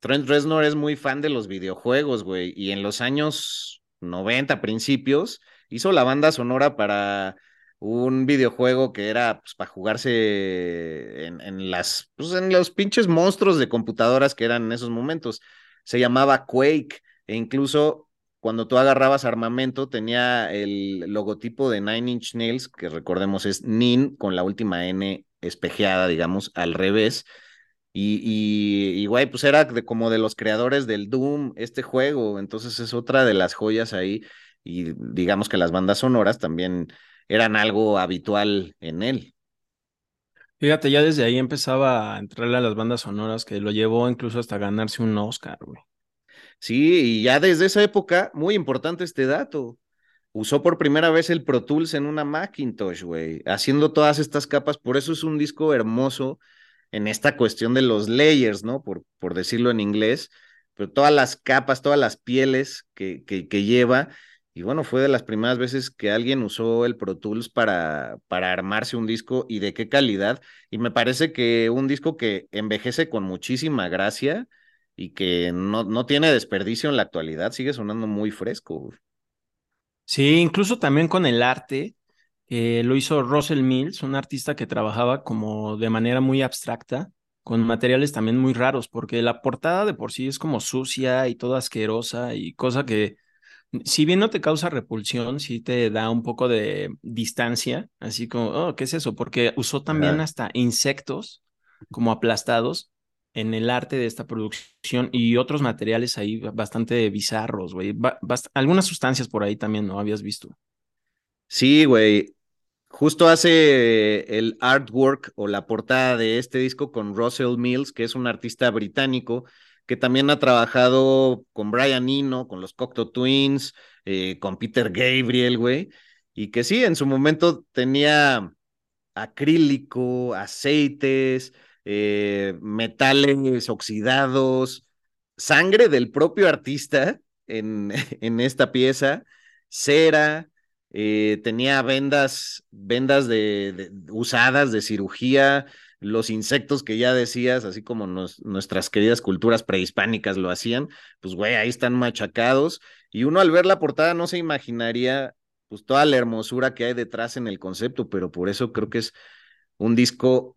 [SPEAKER 2] Trent Reznor es muy fan de los videojuegos, güey, y en los años 90, principios, hizo la banda sonora para un videojuego que era pues, para jugarse en, las, pues, en los pinches monstruos de computadoras que eran en esos momentos. Se llamaba Quake, e incluso cuando tú agarrabas armamento tenía el logotipo de Nine Inch Nails, que recordemos es NIN con la última N espejeada, digamos, al revés. Y, y, güey, pues era de, como de los creadores del Doom, este juego. Entonces es otra de las joyas ahí. Y digamos que las bandas sonoras también eran algo habitual en él.
[SPEAKER 3] Fíjate, ya desde ahí empezaba a entrarle a las bandas sonoras que lo llevó incluso hasta ganarse un Oscar, güey.
[SPEAKER 2] Sí, y ya desde esa época, muy importante este dato, usó por primera vez el Pro Tools en una Macintosh, güey, haciendo todas estas capas, por eso es un disco hermoso en esta cuestión de los layers, ¿no? Por, por decirlo en inglés, pero todas las capas, todas las pieles que, que, que lleva, y bueno, fue de las primeras veces que alguien usó el Pro Tools para, para armarse un disco y de qué calidad. Y me parece que un disco que envejece con muchísima gracia y que no, no tiene desperdicio en la actualidad, sigue sonando muy fresco.
[SPEAKER 3] Sí, incluso también con el arte, lo hizo Russell Mills, un artista que trabajaba como de manera muy abstracta, con materiales también muy raros, porque la portada de por sí es como sucia y toda asquerosa y cosa que si bien no te causa repulsión, sí te da un poco de distancia, así como, oh, ¿qué es eso? Porque usó también hasta insectos como aplastados en el arte de esta producción y otros materiales ahí bastante bizarros, güey. algunas sustancias por ahí también, ¿no? Habías visto.
[SPEAKER 2] Sí, güey. Justo hace el artwork o la portada de este disco con Russell Mills, que es un artista británico que también ha trabajado con Brian Eno, con los Cocteau Twins, eh, con Peter Gabriel, güey, y que sí, en su momento tenía acrílico, aceites, eh, metales oxidados, sangre del propio artista en, en esta pieza, cera, eh, tenía vendas, vendas de, usadas de cirugía, los insectos que ya decías, así como nuestras queridas culturas prehispánicas lo hacían, pues güey, ahí están machacados. Y uno al ver la portada no se imaginaría pues toda la hermosura que hay detrás en el concepto, pero por eso creo que es un disco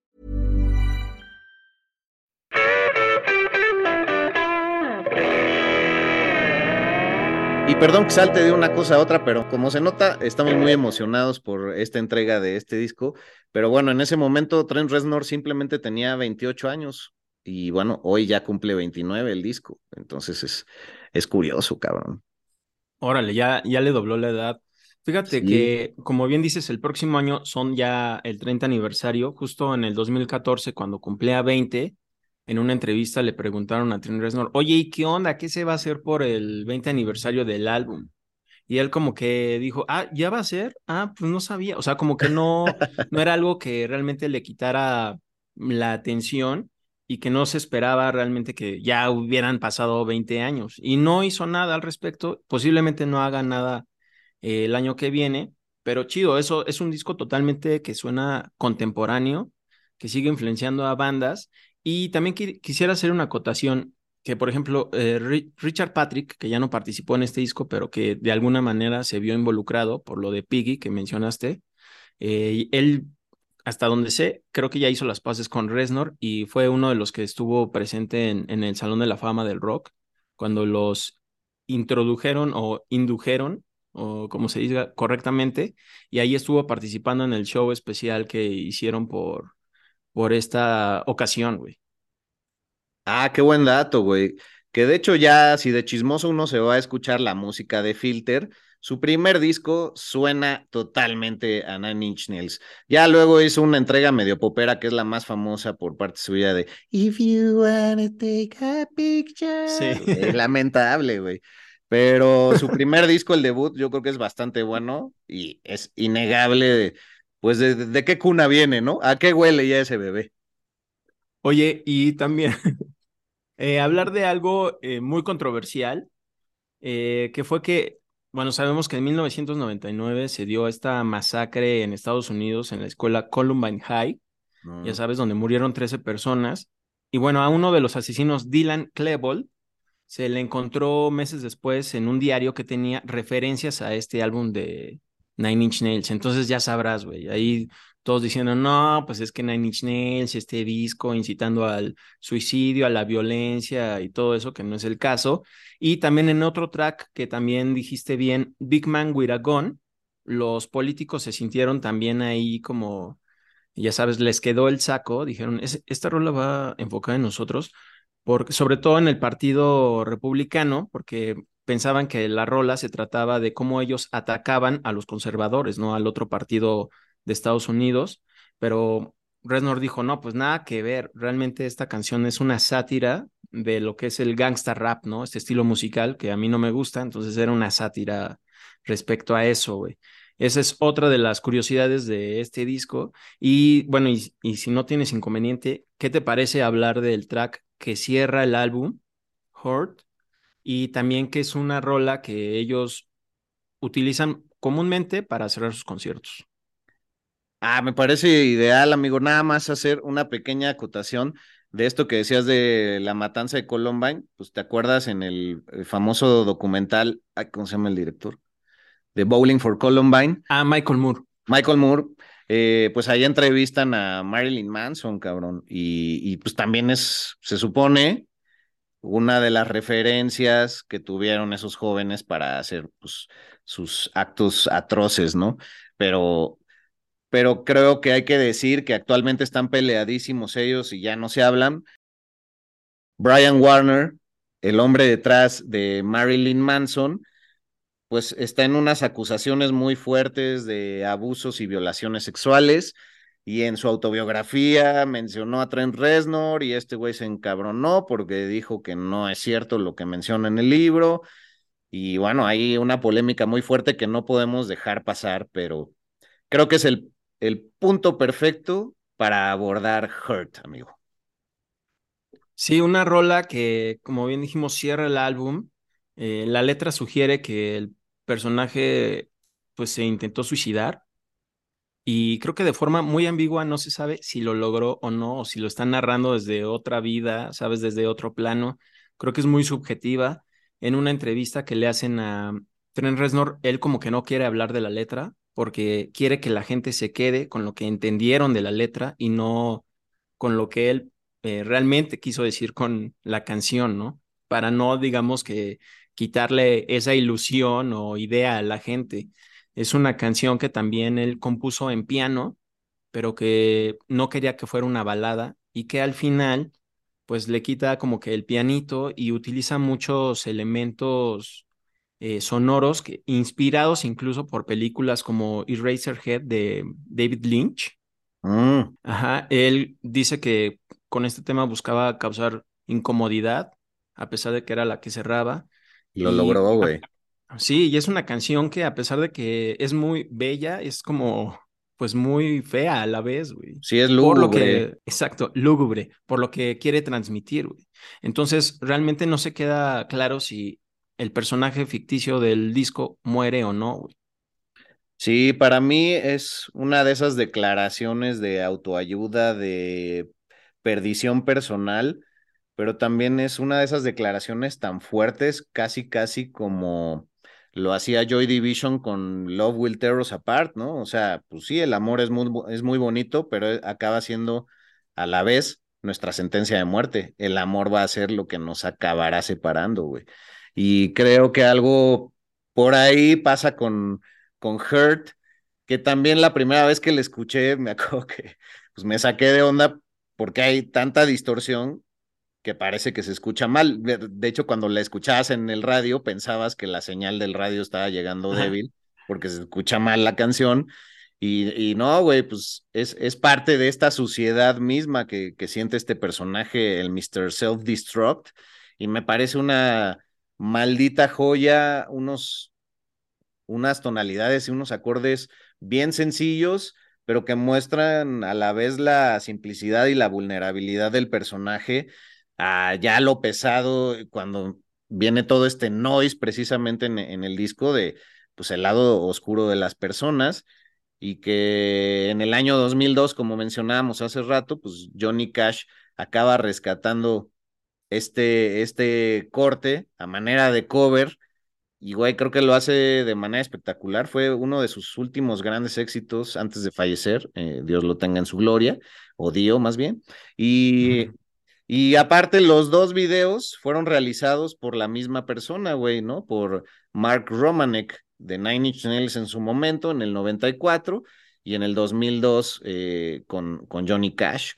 [SPEAKER 2] Y perdón que salte de una cosa a otra, pero como se nota, estamos muy emocionados por esta entrega de este disco. Pero bueno, en ese momento Trent Reznor simplemente tenía 28 años y bueno, hoy ya cumple 29 el disco. Entonces es, es curioso, cabrón.
[SPEAKER 3] Órale, ya, ya le dobló la edad. Fíjate
[SPEAKER 2] Sí.
[SPEAKER 3] que, como bien dices, el próximo año son ya el 30 aniversario. Justo en el 2014, cuando cumplía 20, en una entrevista le preguntaron a Trent Reznor, oye, ¿y qué onda? ¿Qué se va a hacer por el 20 aniversario del álbum? Y él como que dijo, ah, ¿ya va a ser? Ah, pues no sabía. O sea, como que no, no era algo que realmente le quitara la atención y que no se esperaba realmente que ya hubieran pasado 20 años. Y no hizo nada al respecto. Posiblemente no haga nada eh, el año que viene, pero chido, eso es un disco totalmente que suena contemporáneo, que sigue influenciando a bandas. Y también qui- quisiera hacer una acotación que, por ejemplo, eh, Ri- Richard Patrick, que ya no participó en este disco, pero que de alguna manera se vio involucrado por lo de Piggy que mencionaste, eh, él, hasta donde sé, creo que ya hizo las paces con Reznor y fue uno de los que estuvo presente en, en el Salón de la Fama del Rock, cuando los introdujeron o indujeron, o como se diga correctamente, y ahí estuvo participando en el show especial que hicieron por, por esta ocasión, güey.
[SPEAKER 2] Ah, qué buen dato, güey. Que de hecho ya, si de chismoso uno se va a escuchar la música de Filter, su primer disco suena totalmente a Nine Inch Nails. Ya luego hizo una entrega medio popera que es la más famosa por parte suya de If you wanna take a picture.
[SPEAKER 3] Sí.
[SPEAKER 2] Lamentable, güey. Pero su primer disco, el debut, yo creo que es bastante bueno y es innegable, de, pues, de, de- qué cuna viene, ¿no? ¿A qué huele ya ese bebé?
[SPEAKER 3] Oye, y también eh, hablar de algo eh, muy controversial, eh, que fue que, bueno, sabemos que en 1999 se dio esta masacre en Estados Unidos en la escuela Columbine High, ya
[SPEAKER 2] Mm.
[SPEAKER 3] sabes, donde murieron 13 personas. Y bueno, a uno de los asesinos, Dylan Klebold, se le encontró meses después en un diario que tenía referencias a este álbum de Nine Inch Nails. Entonces ya sabrás, güey, ahí todos diciendo, no, pues es que Nine Inch Nails, este disco incitando al suicidio, a la violencia y todo eso, que no es el caso. Y también en otro track que también dijiste bien, Big Man with a los políticos se sintieron también ahí como, ya sabes, les quedó el saco, dijeron, "Es- esta rola va enfocada en nosotros, porque, sobre todo en el Partido Republicano, porque pensaban que la rola se trataba de cómo ellos atacaban a los conservadores, no al otro partido de Estados Unidos, pero Reznor dijo, no, pues nada que ver, realmente esta canción es una sátira de lo que es el gangsta rap, ¿no? Este estilo musical que a mí no me gusta, entonces era una sátira respecto a eso, güey. Esa es otra de las curiosidades de este disco. Y bueno, y, y si no tienes inconveniente, ¿qué te parece hablar del track que cierra el álbum, Hurt? Y también que es una rola que ellos utilizan comúnmente para cerrar sus conciertos.
[SPEAKER 2] Ah, me parece ideal, amigo. Nada más hacer una pequeña acotación de esto que decías de la matanza de Columbine. Pues te acuerdas en el, el famoso documental, ¿cómo se llama el director? De Bowling for Columbine,
[SPEAKER 3] Ah, Michael Moore.
[SPEAKER 2] Michael Moore. eh, pues ahí entrevistan a Marilyn Manson, cabrón. Y, y pues también es, se supone, una de las referencias que tuvieron esos jóvenes para hacer pues, sus actos atroces, ¿no? Pero pero creo que hay que decir que actualmente están peleadísimos ellos y ya no se hablan. Brian Warner, el hombre detrás de Marilyn Manson, pues está en unas acusaciones muy fuertes de abusos y violaciones sexuales. Y en su autobiografía mencionó a Trent Reznor y este güey se encabronó porque dijo que no es cierto lo que menciona en el libro. Y bueno, hay una polémica muy fuerte que no podemos dejar pasar, pero creo que es el el punto perfecto para abordar Hurt, amigo.
[SPEAKER 3] Sí, una rola que, como bien dijimos, cierra el álbum. Eh, la letra sugiere que el personaje pues se intentó suicidar y creo que de forma muy ambigua no se sabe si lo logró o no, o si lo están narrando desde otra vida, sabes, desde otro plano. Creo que es muy subjetiva. En una entrevista que le hacen a Trent Reznor, él como que no quiere hablar de la letra porque quiere que la gente se quede con lo que entendieron de la letra y no con lo que él eh, realmente quiso decir con la canción, ¿no? Para no, digamos que quitarle esa ilusión o idea a la gente. Es una canción que también él compuso en piano, pero que no quería que fuera una balada y que al final, pues le quita como que el pianito y utiliza muchos elementos eh, sonoros que, inspirados incluso por películas como Eraserhead de David Lynch.
[SPEAKER 2] Mm.
[SPEAKER 3] Ajá, él dice que con este tema buscaba causar incomodidad, a pesar de que era la que cerraba.
[SPEAKER 2] Lo
[SPEAKER 3] Y-
[SPEAKER 2] logró, güey.
[SPEAKER 3] Sí, y es una canción que a pesar de que es muy bella, es como, pues muy fea a la vez, güey.
[SPEAKER 2] Sí, es
[SPEAKER 3] Por lo
[SPEAKER 2] lúgubre.
[SPEAKER 3] que, exacto, lúgubre, por lo que quiere transmitir, güey. Entonces, realmente no se queda claro si el personaje ficticio del disco muere o no, güey.
[SPEAKER 2] Sí, para mí es una de esas declaraciones de autoayuda, de perdición personal, pero también es una de esas declaraciones tan fuertes, casi, casi como lo hacía Joy Division con Love Will Tear Us Apart, ¿no? O sea, pues sí, el amor es muy, es muy bonito, pero acaba siendo a la vez nuestra sentencia de muerte. El amor va a ser lo que nos acabará separando, güey. Y creo que algo por ahí pasa con, con Hurt, que también la primera vez que le escuché, me acuerdo que pues me saqué de onda porque hay tanta distorsión que parece que se escucha mal. De, hecho, cuando la escuchabas en el radio, pensabas que la señal del radio estaba llegando
[SPEAKER 3] Ajá.
[SPEAKER 2] débil porque se escucha mal la canción. Y, y no, güey, pues es, es parte de esta suciedad misma que, que siente este personaje, el Mr. Self-Destruct. Y me parece una maldita joya, unos, unas tonalidades y unos acordes bien sencillos, pero que muestran a la vez la simplicidad y la vulnerabilidad del personaje, a ya lo pesado cuando viene todo este noise precisamente en, en el disco de pues el lado oscuro de las personas y que en el año 2002, como mencionábamos hace rato, pues Johnny Cash acaba rescatando este, este corte a manera de cover y güey, creo que lo hace de manera espectacular. Fue uno de sus últimos grandes éxitos antes de fallecer. eh, Dios lo tenga en su gloria, o Dio más bien. Y. y aparte, los dos videos fueron realizados por la misma persona, güey, ¿no? Por Mark Romanek de Nine Inch Nails en su momento, en el 94, y en el 2002 eh, con, con Johnny Cash.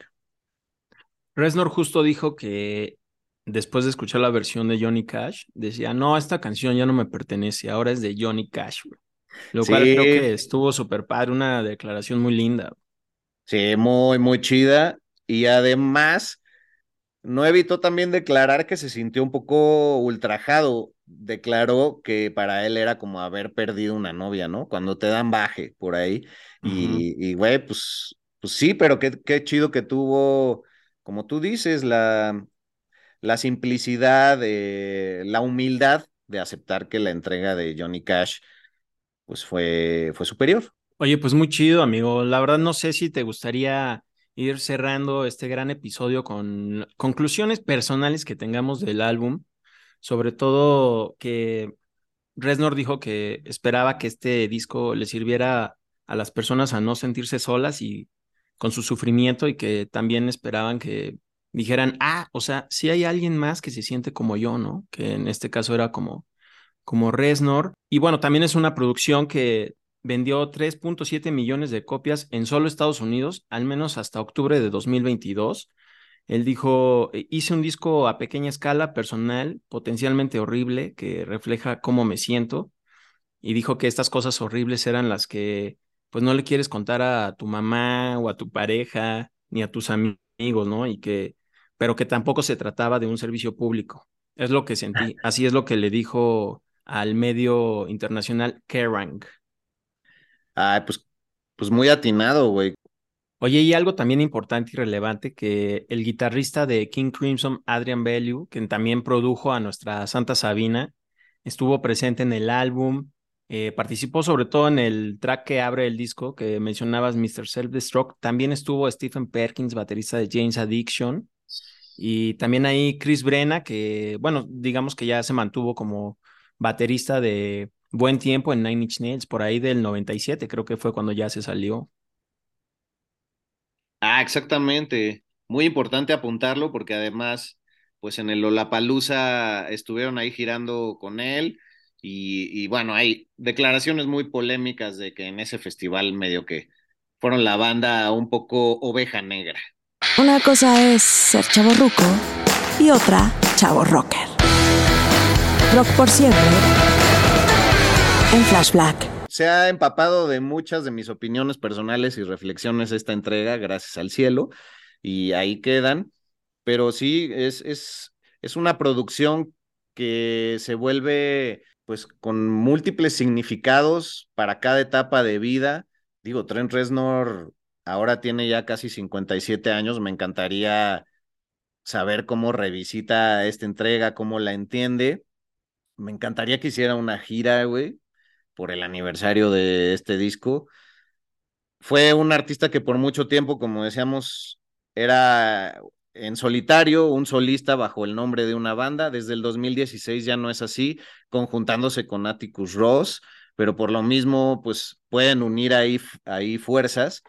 [SPEAKER 3] Reznor justo dijo que después de escuchar la versión de Johnny Cash, decía, no, esta canción ya no me pertenece, ahora es de Johnny Cash, güey". Lo cual creo que estuvo súper padre, una declaración muy linda.
[SPEAKER 2] Sí, muy, muy chida. Y además, no evitó también declarar que se sintió un poco ultrajado. Declaró que para él era como haber perdido una novia, ¿no? Cuando te dan baje por ahí. Y, y güey, pues, pues sí, pero qué, qué chido que tuvo, como tú dices, la, la simplicidad, eh, la humildad de aceptar que la entrega de Johnny Cash, pues fue, fue superior.
[SPEAKER 3] Oye, pues muy chido, amigo. La verdad no sé si te gustaría ir cerrando este gran episodio con conclusiones personales que tengamos del álbum, sobre todo que Reznor dijo que esperaba que este disco le sirviera a las personas a no sentirse solas y con su sufrimiento y que también esperaban que dijeran, ah, o sea, sí hay alguien más que se siente como yo, ¿no? Que en este caso era como, como Reznor. Y bueno, también es una producción que vendió 3.7 millones de copias en solo Estados Unidos, al menos hasta octubre de 2022. Él dijo, "Eh, hice un disco a pequeña escala, personal, potencialmente horrible, que refleja cómo me siento. Y dijo que estas cosas horribles eran las que, pues, no le quieres contar a tu mamá o a tu pareja, ni a tus ami- amigos, ¿no? Y que, pero que tampoco se trataba de un servicio público. Es lo que sentí. Así es lo que le dijo al medio internacional Kerrang.
[SPEAKER 2] Ay, pues, pues muy atinado, güey.
[SPEAKER 3] Oye, y algo también importante y relevante que el guitarrista de King Crimson, Adrian Bellew, que también produjo a nuestra Santa Sabina, estuvo presente en el álbum, eh, participó sobre todo en el track que abre el disco que mencionabas, Mr. Self-Destruct. También estuvo Stephen Perkins, baterista de James Addiction. Y también ahí Chris Brenna, que, bueno, digamos que ya se mantuvo como baterista de buen tiempo en Nine Inch Nails, por ahí del 97, creo que fue cuando ya se salió.
[SPEAKER 2] Ah, exactamente. Muy importante apuntarlo porque además, pues en el Lollapalooza estuvieron ahí girando con él y, y bueno, hay declaraciones muy polémicas de que en ese festival medio que fueron la banda un poco oveja negra.
[SPEAKER 4] Una cosa es ser chavo ruco y otra chavo rocker. Rock por siempre
[SPEAKER 2] Se ha empapado de muchas de mis opiniones personales y reflexiones esta entrega, gracias al cielo, y ahí quedan. Pero sí, es, es, es una producción que se vuelve pues con múltiples significados para cada etapa de vida. Digo, Trent Reznor ahora tiene ya casi 57 años, me encantaría saber cómo revisita esta entrega, cómo la entiende. Me encantaría que hiciera una gira, güey, por el aniversario de este disco. Fue un artista que por mucho tiempo, como decíamos, era en solitario, un solista bajo el nombre de una banda. Desde el 2016 ya no es así, conjuntándose con Atticus Ross, pero por lo mismo, pues pueden unir ahí, ahí fuerzas.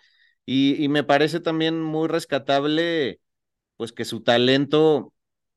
[SPEAKER 2] Y, me parece también muy rescatable, pues que su talento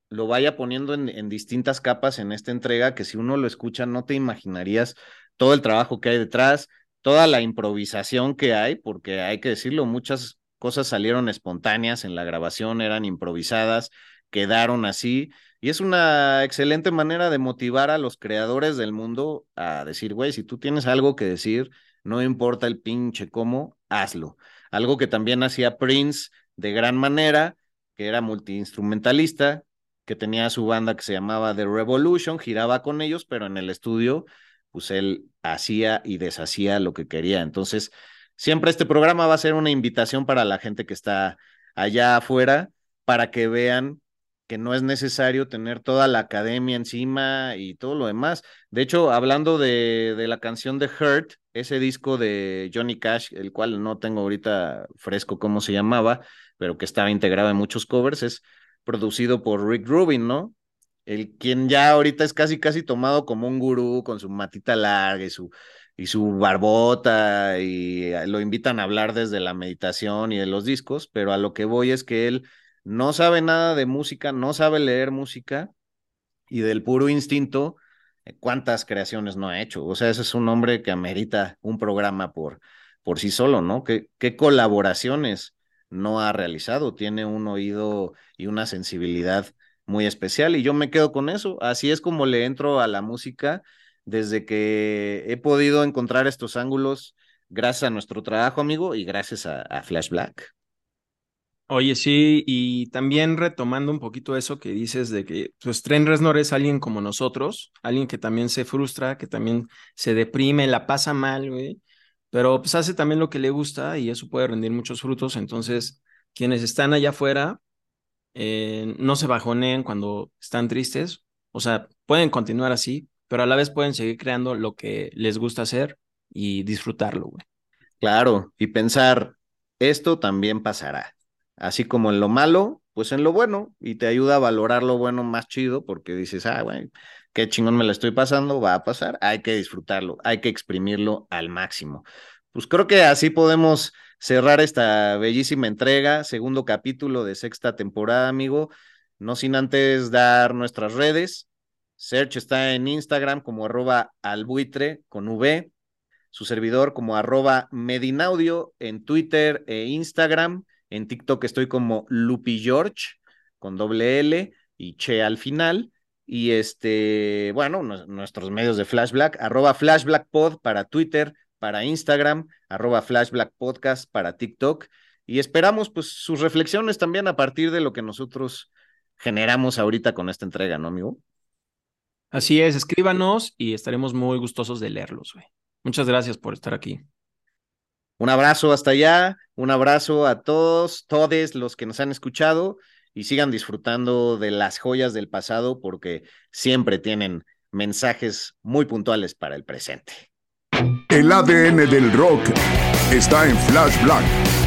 [SPEAKER 2] lo vaya poniendo en, en, distintas capas en esta entrega, que si uno lo escucha no te imaginarías todo el trabajo que hay detrás, toda la improvisación que hay, porque hay que decirlo, muchas cosas salieron espontáneas en la grabación, eran improvisadas, quedaron así, y es una excelente manera de motivar a los creadores del mundo a decir, güey, si tú tienes algo que decir, no importa el pinche cómo, hazlo. Algo que también hacía Prince de gran manera, que era multiinstrumentalista, que tenía su banda que se llamaba The Revolution, giraba con ellos, pero en el estudio, pues él hacía y deshacía lo que quería. Entonces, siempre este programa va a ser una invitación para la gente que está allá afuera, para que vean que no es necesario tener toda la academia encima y todo lo demás. De hecho, hablando de, de, la canción de Hurt, ese disco de Johnny Cash, el cual no tengo ahorita fresco cómo se llamaba, pero que estaba integrado en muchos covers, es producido por Rick Rubin, ¿no? El quien ya ahorita es casi, casi tomado como un gurú con su matita larga y su, y su barbota y lo invitan a hablar desde la meditación y de los discos, pero a lo que voy es que él no sabe nada de música, no sabe leer música y del puro instinto, cuántas creaciones no ha hecho. O sea, ese es un hombre que amerita un programa por, por sí solo, ¿no? ¿Qué, qué colaboraciones no ha realizado? Tiene un oído y una sensibilidad muy especial y yo me quedo con eso. Así es como le entro a la música desde que he podido encontrar estos ángulos gracias a nuestro trabajo, amigo, y gracias a, Flash Black.
[SPEAKER 3] Oye, sí, y también retomando un poquito eso que dices de que pues Trent Reznor es alguien como nosotros, alguien que también se frustra, que también se deprime, la pasa mal, güey, pero pues hace también lo que le gusta y eso puede rendir muchos frutos, entonces quienes están allá afuera eh, no se bajoneen cuando están tristes, o sea, pueden continuar así, pero a la vez pueden seguir creando lo que les gusta hacer y disfrutarlo, güey.
[SPEAKER 2] Claro, y pensar, esto también pasará así como en lo malo, pues en lo bueno, y te ayuda a valorar lo bueno más chido, porque dices, ah, güey, qué chingón me la estoy pasando, va a pasar, hay que disfrutarlo, hay que exprimirlo al máximo. Pues creo que así podemos cerrar esta bellísima entrega, segundo capítulo de sexta temporada, amigo, no sin antes dar nuestras redes. Search está en Instagram como arroba albuitre con V, su servidor como arroba medinaudio en Twitter e Instagram. En TikTok estoy como Lupi George con doble L y Che al final. Y este, bueno, nuestros medios de Flashback, arroba FlashBlackPod para Twitter, para Instagram, arroba FlashBlackPodcast para TikTok. Y esperamos pues sus reflexiones también a partir de lo que nosotros generamos ahorita con esta entrega, ¿no, amigo?
[SPEAKER 3] Así es, escríbanos y estaremos muy gustosos de leerlos, güey. Muchas gracias por estar aquí.
[SPEAKER 2] Un abrazo hasta allá, un abrazo a todos, todos los que nos han escuchado y sigan disfrutando de las joyas del pasado porque siempre tienen mensajes muy puntuales para el presente.
[SPEAKER 1] El ADN del rock está en Flash Black.